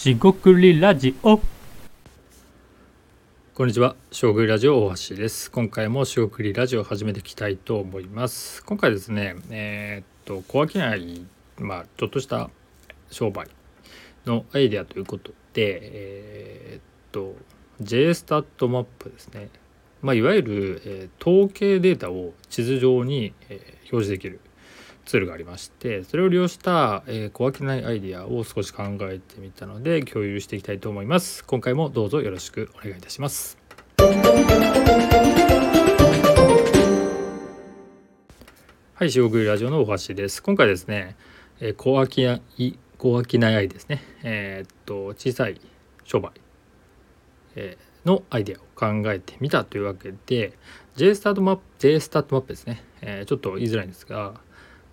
しごくりラジオこんにちは、しごくりラジオ大橋です。今回もしごくりラジオを始めていきたいと思います。今回ですね、えーっと、小商い、まあ、ちょっとした商売のアイデアということで、えーっと、J スタットマップですね。まあ、いわゆる、えー統計データを地図上に、えー表示できるツールがありましてそれを利用した、えー小商いアイディアを少し考えてみたので共有していきたいと思います今回もどうぞよろしくお願いいたしますはい、四国ラジオの大橋です。今回ですね、えー、小商い、小商いアイですね。えーっと、小さい商売、えーのアイデアを考えてみたというわけで、J スタートマップ、J スタートマップですね。えーちょっと言いづらいんですが、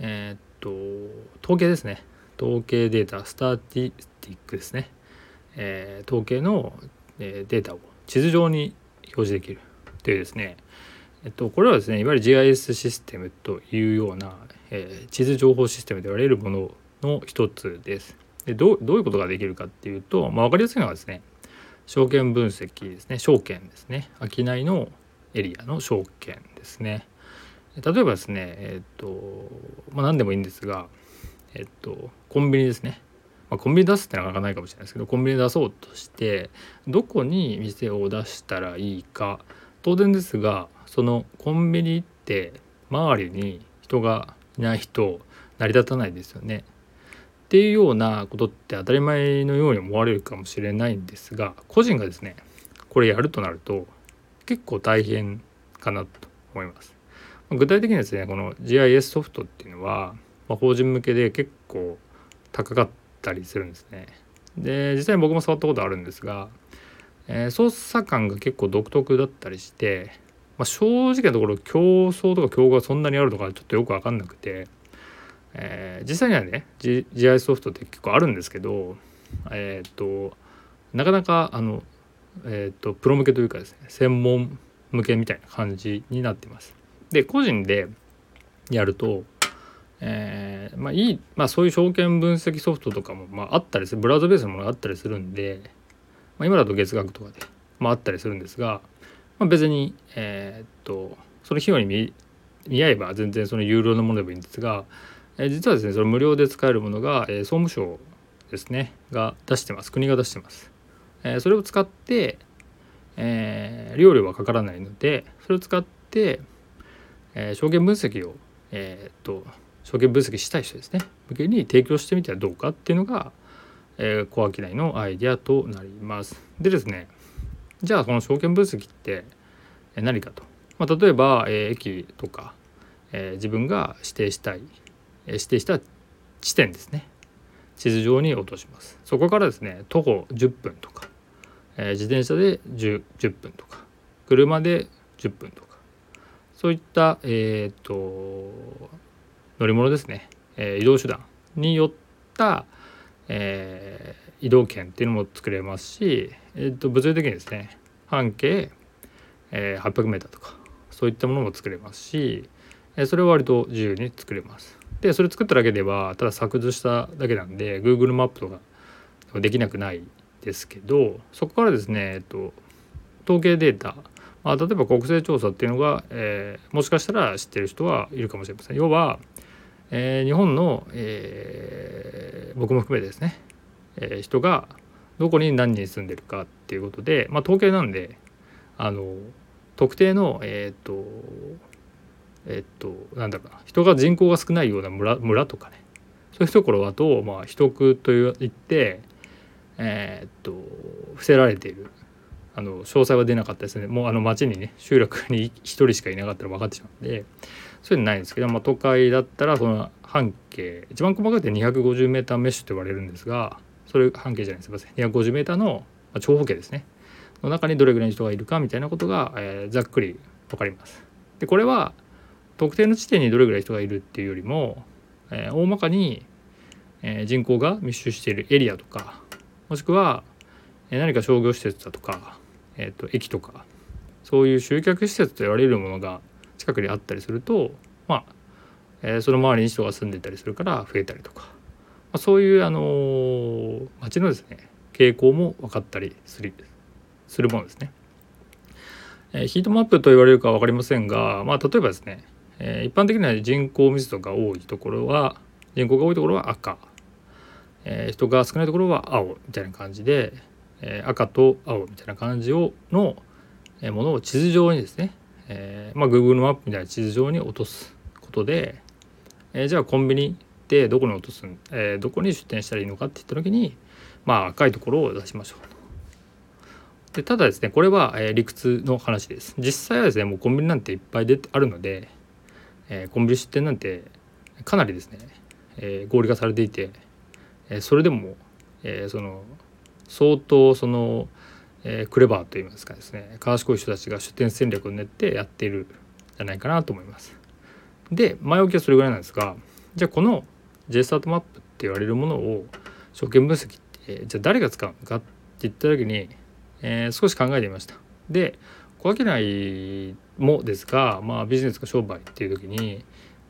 えっと、統計ですね。統計データ、スターティスティックですね。えー統計の、えーデータを地図上に表示できるというですね、えっと、これはですねいわゆる GIS システムというような、えー地図情報システムと言われるものの一つです。でどうどういうことができるかっていうと、まあ、分かりやすいのはですね証券分析ですね証券ですね商いのエリアの証券ですね。例えばですねえっとまあ何でもいいんですがえっとコンビニですね。まあ、コンビニ出すってなかなかないかもしれないですけどコンビニ出そうとしてどこに店を出したらいいか当然ですがそのコンビニって周りに人がいないと成り立たないですよね。っていうようなことって当たり前のように思われるかもしれないんですが個人がですねこれやるとなると結構大変かなと思います。具体的にですねこの GIS ソフトっていうのは、まあ、法人向けで結構高かったりするんですね。で実際に僕も触ったことあるんですが、えー操作感が結構独特だったりして、まあ、正直なところ競争とか競合がそんなにあるのかちょっとよく分かんなくて、えー実際にはね、G、GIS ソフトって結構あるんですけどえっ、となかなかあのえっ、とプロ向けというかですね専門向けみたいな感じになってます。で個人でやるとえーまあいい、まあ、そういう証券分析ソフトとかも、まあ、あったりするブラウザベースのものがあったりするんで、まあ、今だと月額とかで、まあ、あったりするんですが、まあ、別にえーっとその費用に見見合えば全然その有料のものでもいいんですが、えー実はですねその無料で使えるものが、えー総務省ですねが出してます国が出してます。えーそれを使って、えー、料料はかからないのでそれを使って、えー証券分析を、えーっと証券分析したい人ですね。向けに提供してみてはどうかっていうのが、えー、小商いのアイディアとなります。でですねじゃあこの証券分析って何かと、まあ、例えば、えー駅とか、えー自分が指定したい、えー指定した地点ですね。地図上に落とします。そこからですね徒歩10分とか、えー自転車で 10, 10分とか車で10分とかそういったえっ、と乗り物ですね、えー移動手段によった、えー移動券っていうのも作れますし、えー、と物理的にですね半径、えー 800m とかそういったものも作れますし、えーそれは割と自由に作れます。でそれ作っただけではただ作図しただけなんで Google マップとかできなくないですけどそこからですね、えっと、統計データあ、例えば国勢調査っていうのが、えーもしかしたら知ってる人はいるかもしれません。要は、えー日本の、えー僕も含めてですね、えー人がどこに何人住んでるかっていうことで、まあ、統計なんであの特定のえっ、とえっ、となんだろうな人が人口が少ないような村村とかねそういうところだと、まあ、秘匿と言ってえっ、と伏せられているあの詳細は出なかったですね。もうあの町にね集落に1人しかいなかったら分かってしまうんでそういうのないんですけど、まあ、都会だったらその半径一番細かくて 250m メッシュと言われるんですがそれ半径じゃないす。みません。250m のま長方形ですね。の中にどれぐらいの人がいるかみたいなことが、えーざっくり分かります。でこれは特定の地点にどれぐらい人がいるっていうよりも、えー大まかに、えー人口が密集しているエリアとかもしくは、え何か商業施設だとか、えー、と駅とかそういう集客施設と言われるものが近くにあったりするとまあ、えーその周りに人が住んでたりするから増えたりとか、まあ、そういう、あのー街のですね傾向も分かったりするするものですね。えー、ヒートマップと言われるか分かりませんが、まあ、例えばですね、え、一般的には人口密度が多いところは人口が多いところは赤、え、人が少ないところは青みたいな感じで、えー、赤と青みたいな感じをのものを地図上にですね、えーまあ、Google マップみたいな地図上に落とすことで、えー、じゃあコンビニでどこに落とす、えー、どこに出店したらいいのかって言った時にまあ赤いところを出しましょうと。でただですねこれは、えー、理屈の話です。実際はですねもうコンビニなんていっぱいであるので、えー、コンビニ出店なんてかなりですね、えー、合理化されていて、えー、それでも、えー、その相当その、えー、クレバーといいますかですね賢い人たちが出店戦略を練ってやっているんじゃないかなと思います。で前置きはそれぐらいなんですがじゃあこの JSTART マップって言われるものを証券分析ってじゃあ誰が使うのかって言った時に、えー、少し考えてみました。で小商いもですが、まあ、ビジネスか商売っていう時に、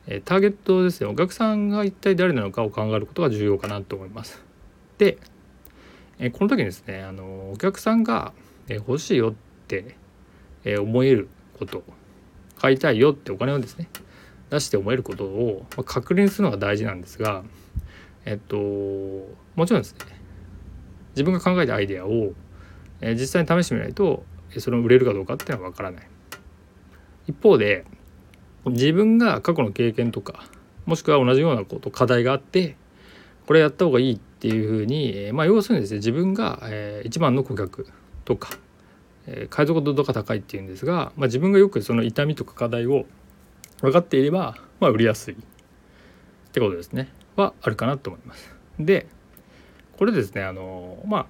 えターゲットですねお客さんが一体誰なのかを考えることが重要かなと思います。で、えこの時にですねあのお客さんが、え欲しいよって、え思えること買いたいよってお金をですね出して思えることを確認するのが大事なんですがえっともちろんですね自分が考えたアイデアを、え実際に試してみないとそれを売れるかどうかっていうのは分からない。一方で自分が過去の経験とかもしくは同じようなこと課題があってこれやった方がいいっっていうふうに、まあ、要するにですね自分が、えー、一番の顧客とか、えー、解像度が高いっていうんですが、まあ、自分がよくその痛みとか課題を分かっていれば、まあ、売りやすいってことですねはあるかなと思います。でこれですねあのまあ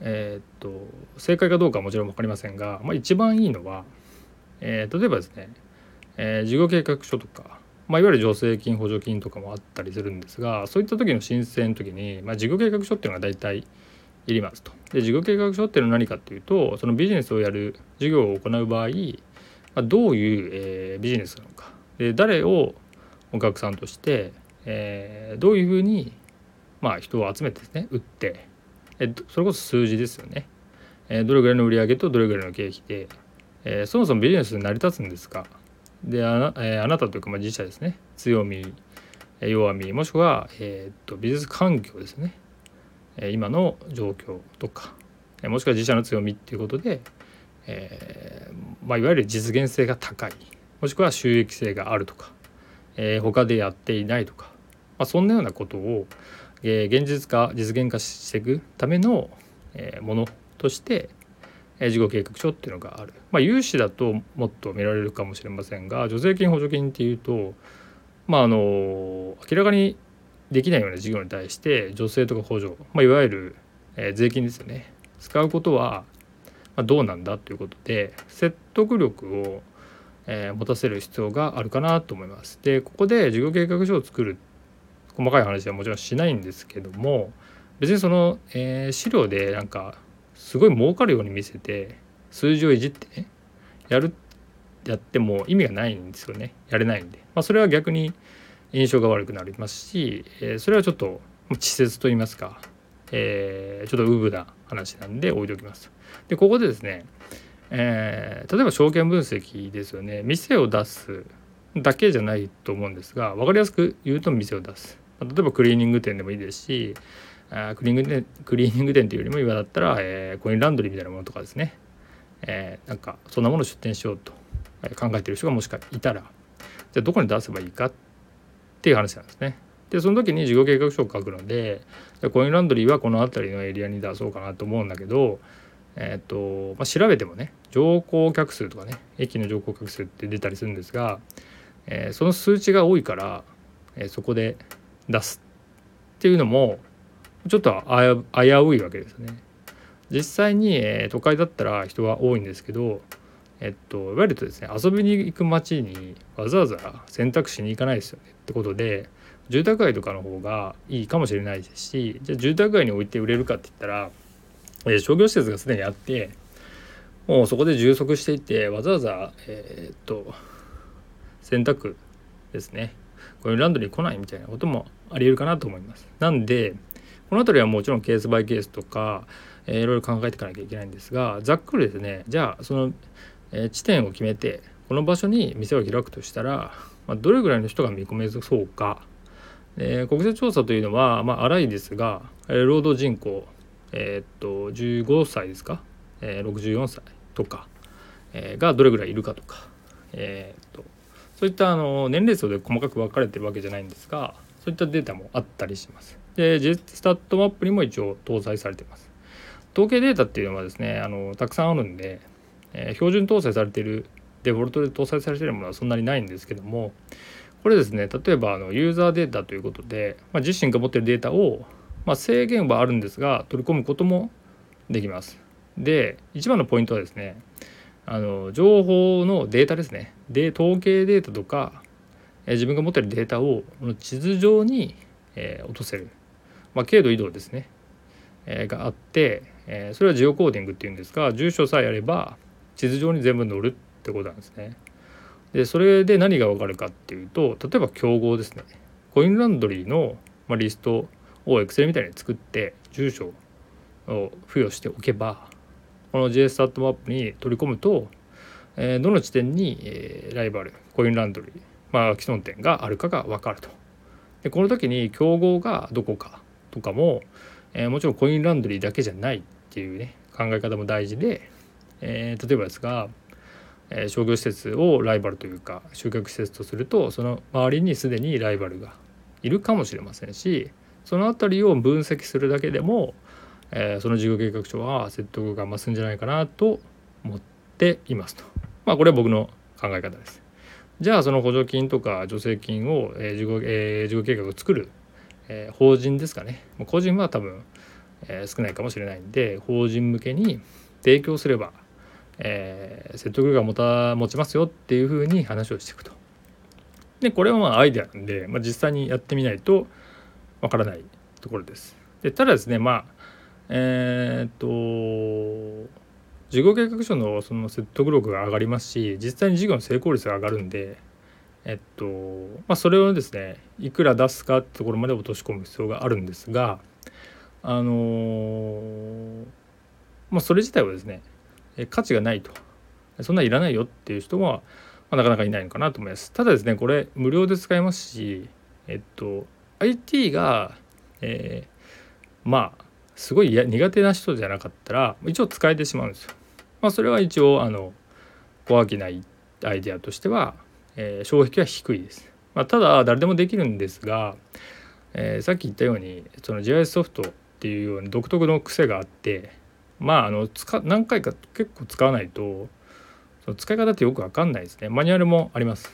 えー、っと正解かどうかはもちろん分かりませんが、まあ、一番いいのは、えー、例えばですね、えー、事業計画書とか、まあ、いわゆる助成金補助金とかもあったりするんですがそういった時の申請の時に、まあ、事業計画書っていうのが大体いりますと。で事業計画書っていうのは何かっていうとそのビジネスをやる事業を行う場合、まあ、どういう、えー、ビジネスなのかで誰をお客さんとして、えー、どういうふうに、まあ、人を集めてですね売ってえそれこそ数字ですよね、えどれぐらいの売り上げとどれぐらいの経費で、えそもそもビジネス成り立つんですかであな,、えあなたというかまあ自社ですね。強み弱みもしくは、えー、っとビジネス環境ですね。今の状況とか。もしくは自社の強みっていうことで、えーまあ、いわゆる実現性が高い。もしくは収益性があるとか、えー、他でやっていないとか、まあ、そんなようなことを、えー、現実化実現化していくための、え、ものとして、事業計画書っていうのがある、まあ、融資だともっと見られるかもしれませんが助成金補助金っていうとまああの明らかにできないような事業に対して助成とか補助、まあ、いわゆる、え、税金ですよね使うことは、ま、どうなんだということで説得力を、え、持たせる必要があるかなと思います。でここで事業計画書を作る細かい話はもちろんしないんですけども別にその、えー、資料でなんかすごい儲かるように見せて数字をいじってねやるやっても意味がないんですよね。やれないんで、まあ、それは逆に印象が悪くなりますし、えー、それはちょっと稚拙と言いますか、えー、ちょっとウブな話なんで置いておきます。でここでですね、えー、例えば証券分析ですよね。店を出すだけじゃないと思うんですが分かりやすく言うと店を出す。例えばクリーニング店でもいいですしあクリーニング店クリーニング店というよりも今だったら、えー、コインランドリーみたいなものとかですね、えー、なんかそんなものを出店しようと考えてる人がもしかいたらじゃあどこに出せばいいかっていう話なんですね。でその時に事業計画書を書くのでコインランドリーはこの辺りのエリアに出そうかなと思うんだけど、えーとまあ、調べてもね乗降客数とかね駅の乗降客数って出たりするんですが、えー、その数値が多いから、えー、そこで出すっていうのもちょっと危ういわけですね。実際に、えー、都会だったら人は多いんですけど、えっと、いわゆるとですね遊びに行く街にわざわざ選択しに行かないですよねってことで住宅街とかの方がいいかもしれないですしじゃあ住宅街に置いて売れるかって言ったら、えー、商業施設がすでにあってもうそこで充足していてわざわざ、えー、っと選択ですねこういうランドリー来ないみたいなこともありえるかなと思います。なんでこの辺りはもちろんケースバイケースとか、えー、いろいろ考えていかなきゃいけないんですがざっくりですねじゃあその、えー、地点を決めてこの場所に店を開くとしたら、まあ、どれぐらいの人が見込めそうか、えー、国勢調査というのは、まあ、荒いですが、えー、労働人口、えー、っと15歳ですか、えー、64歳とか、えー、がどれぐらいいるかとか、えー、っとそういったあの年齢層で細かく分かれてるわけじゃないんですがそういったデータもあったりします。で J スタットマップにも一応搭載されています。統計データっていうのはですねあのたくさんあるんで、えー、標準搭載されているデフォルトで搭載されているものはそんなにないんですけどもこれですね例えばあのユーザーデータということで、まあ、自身が持っているデータを、まあ、制限はあるんですが取り込むこともできます。で一番のポイントはですねあの情報のデータですねで統計データとか、え自分が持っているデータを地図上に、えー、落とせる、まあ、経度移動ですね、えー、があって、えー、それはジオコーディングっていうんですが住所さえあれば地図上に全部載るってことなんですね。でそれで何がわかるかっていうと例えば競合ですねコインランドリーの、まあ、リストを Excel みたいに作って住所を付与しておけばこの JSTAT マップに取り込むと、えー、どの地点に、えー、ライバルコインランドリー、まあ、既存店があるかが分かると。でこの時に競合がどこかとかも、えー、もちろんコインランドリーだけじゃないっていうね考え方も大事で、えー、例えばですが、えー、商業施設をライバルというか集客施設とするとその周りにすでにライバルがいるかもしれませんしその辺りを分析するだけでもえー、その事業計画書は説得が増すんじゃないかなと思っていますと。まあこれは僕の考え方です。じゃあその補助金とか助成金を、えー、事業えー、事業計画を作る、えー、法人ですかね個人は多分、えー、少ないかもしれないんで法人向けに提供すれば、えー、説得力が持た持ちますよっていうふうに話をしていくと。でこれはまあアイデアなんで、まあ、実際にやってみないとわからないところです。でただですねまあえー、っと事業計画書のその説得力が上がりますし実際に事業の成功率が上がるんでえっとまあそれをですねいくら出すかってところまで落とし込む必要があるんですがあのまあそれ自体はですね価値がないとそんないらないよっていう人は、まあ、なかなかいないのかなと思いますただですねこれ無料で使えますしえっと IT が、えー、まあすごい苦手な人じゃなかったら一応使えてしまうんですよ。まあ、それは一応あの小商いアイデアとしては、えー、障壁は低いです。まあ、ただ誰でもできるんですが、えー、さっき言ったようにその GIS ソフトっていうような独特の癖があってまああの使何回か結構使わないとその使い方ってよく分かんないですね。マニュアルもあります。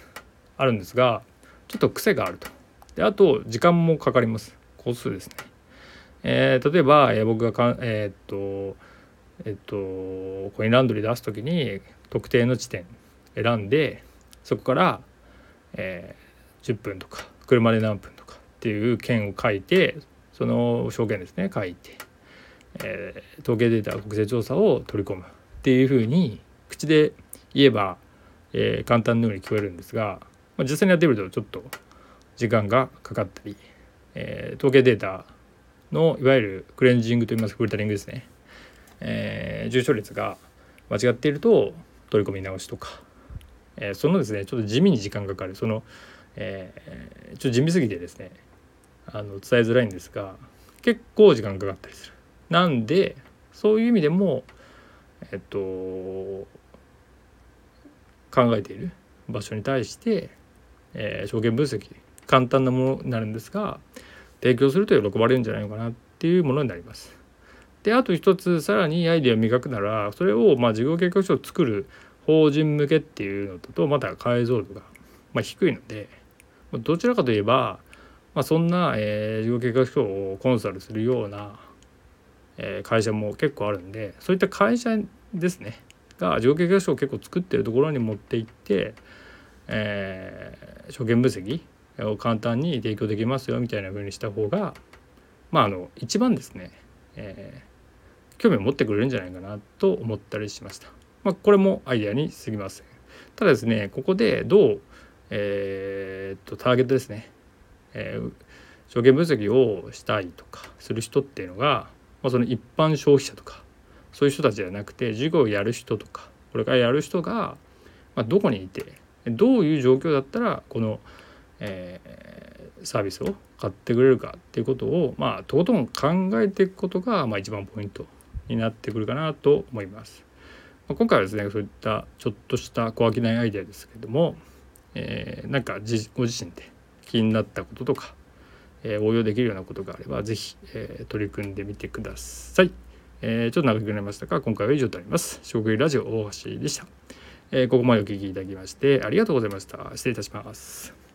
あるんですがちょっと癖があると。であと時間もかかります。工数ですね。えー、例えば、えー、僕がかえー、っとえっとコインランドリー出す時に特定の地点選んでそこから、えー、10分とか車で何分とかっていう件を書いてその証言ですね書いて、えー、統計データ国勢調査を取り込むっていうふうに口で言えば、えー、簡単のように聞こえるんですが、まあ、実際にやってみるとちょっと時間がかかったり、えー、統計データのいわゆるクレンジングといいますかフルタリングですね、えー、重症率が間違っていると取り込み直しとか、えー、そのですねちょっと地味に時間かかるその、えー、ちょっと地味すぎてですねあの伝えづらいんですが結構時間かかったりする。なんでそういう意味でもえっと考えている場所に対して、えー、証券分析簡単なものになるんですが提供すると喜ばれるんじゃないのかなっていうものになります。であと一つさらにアイデアを磨くならそれをまあ事業計画書を作る法人向けっていうのとまた解像度がまあ低いのでどちらかといえば、まあ、そんな、えー、事業計画書をコンサルするような、えー、会社も結構あるんでそういった会社ですねが事業計画書を結構作ってるところに持っていって、えー、証券分析を簡単に提供できますよみたいな風にした方がまああの一番ですね、えー、興味を持ってくれるんじゃないかなと思ったりしました。まあ、これもアイデアに過ぎません。ただですねここでどう、えー、っとターゲットですね、えー、証券分析をしたいとかする人っていうのが、まあ、その一般消費者とかそういう人たちじゃなくて授業をやる人とかこれからやる人が、まあ、どこにいてどういう状況だったらこの、えー、サービスを買ってくれるかっていうことをまあとことん考えていくことが、まあ、一番ポイントになってくるかなと思います。ま、今回はですねそういったちょっとした小商いアイデアですけども、えー、なんかご自身で気になったこととかえー、応用できるようなことがあれば是非、えー、取り組んでみてください。えー、ちょっと長くなりましたが今回は以上となります。食ラジオ大橋でした。えここまでお聴きいただきましてありがとうございました。失礼いたします。